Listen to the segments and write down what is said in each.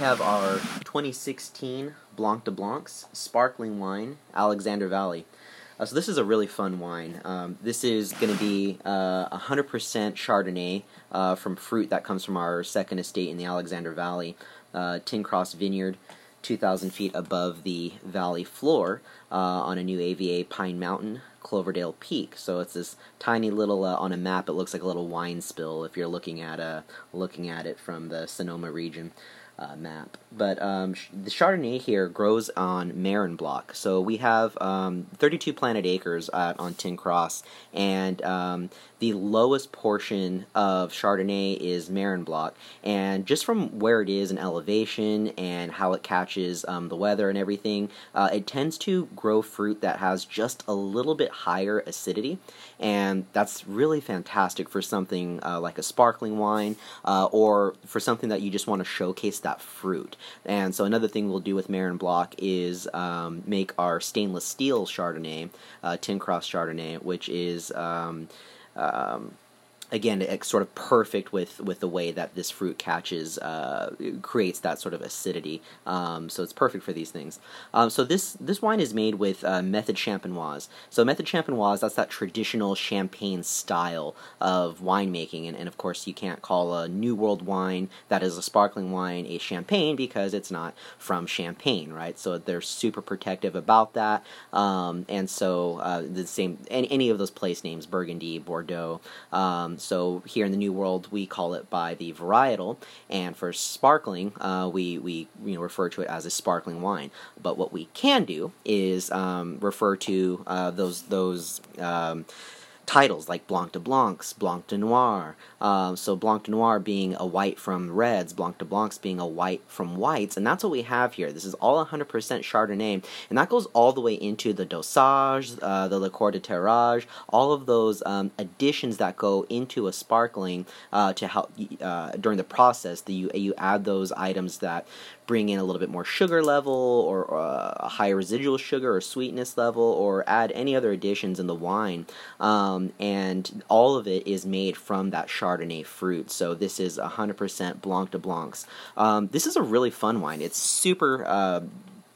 have our 2016 Blanc de Blancs sparkling wine, Alexander Valley. Uh, so this is a really fun wine. Um, this is going to be uh, 100% Chardonnay uh, from fruit that comes from our second estate in the Alexander Valley, uh, Tin Cross Vineyard, 2,000 feet above the valley floor uh, on a new AVA Pine Mountain, Cloverdale Peak. So it's this tiny little uh, on a map. It looks like a little wine spill if you're looking at uh, looking at it from the Sonoma region uh, map. But um, the Chardonnay here grows on Marin block. So we have um, 32 planted acres on Tin Cross, and um, the lowest portion of Chardonnay is Marin block. And just from where it is in elevation and how it catches um, the weather and everything, uh, it tends to grow fruit that has just a little bit higher acidity. And that's really fantastic for something uh, like a sparkling wine uh, or for something that you just want to showcase that that fruit. And so another thing we'll do with Marin Block is um, make our stainless steel Chardonnay, uh, Tin Cross Chardonnay, which is um, um, again, it's sort of perfect with, with the way that this fruit catches, uh, creates that sort of acidity. Um, so it's perfect for these things. Um, so this this wine is made with uh, method champenoise. So method champenoise, that's that traditional champagne style of winemaking, and, and of course you can't call a New World wine that is a sparkling wine a champagne because it's not from Champagne, right? So they're super protective about that, um, and so uh, the same any, any of those place names, Burgundy, Bordeaux. Um, so here in the New World, we call it by the varietal, and for sparkling, uh, we we you know refer to it as a sparkling wine. But what we can do is um, refer to uh, those those um, titles like Blanc de Blancs, Blanc de Noir. Um, so Blanc de Noir being a white from reds, Blanc de Blancs being a white from whites, and that's what we have here. This is all 100% Chardonnay, and that goes all the way into the dosage, uh, the liqueur de tirage, all of those um, additions that go into a sparkling uh, to help uh, during the process. That you you add those items that bring in a little bit more sugar level or uh, a higher residual sugar or sweetness level or add any other additions in the wine. Um, and all of it is made from that Chardonnay fruit. So this is 100% Blanc de Blancs. Um, this is a really fun wine. It's super. Uh,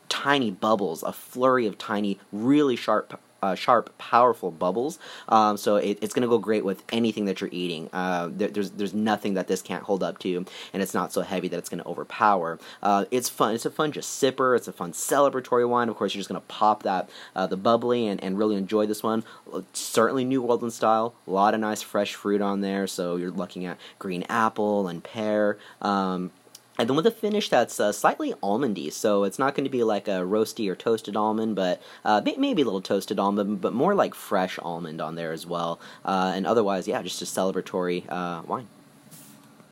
tiny bubbles, a flurry of tiny, really sharp uh, sharp, powerful bubbles. Um, so it, it's going to go great with anything that you're eating. Uh, there, there's there's nothing that this can't hold up to, and it's not so heavy that it's going to overpower. Uh, it's fun. It's a fun just sipper. It's a fun celebratory wine. Of course, you're just going to pop that uh, the bubbly and, and really enjoy this one. Certainly New World in style. A lot of nice fresh fruit on there. So you're looking at green apple and pear. Um, and then with a finish that's uh, slightly almondy, so it's not going to be like a roasty or toasted almond, but uh, maybe a little toasted almond, but more like fresh almond on there as well. Uh, and otherwise, yeah, just a celebratory uh, wine.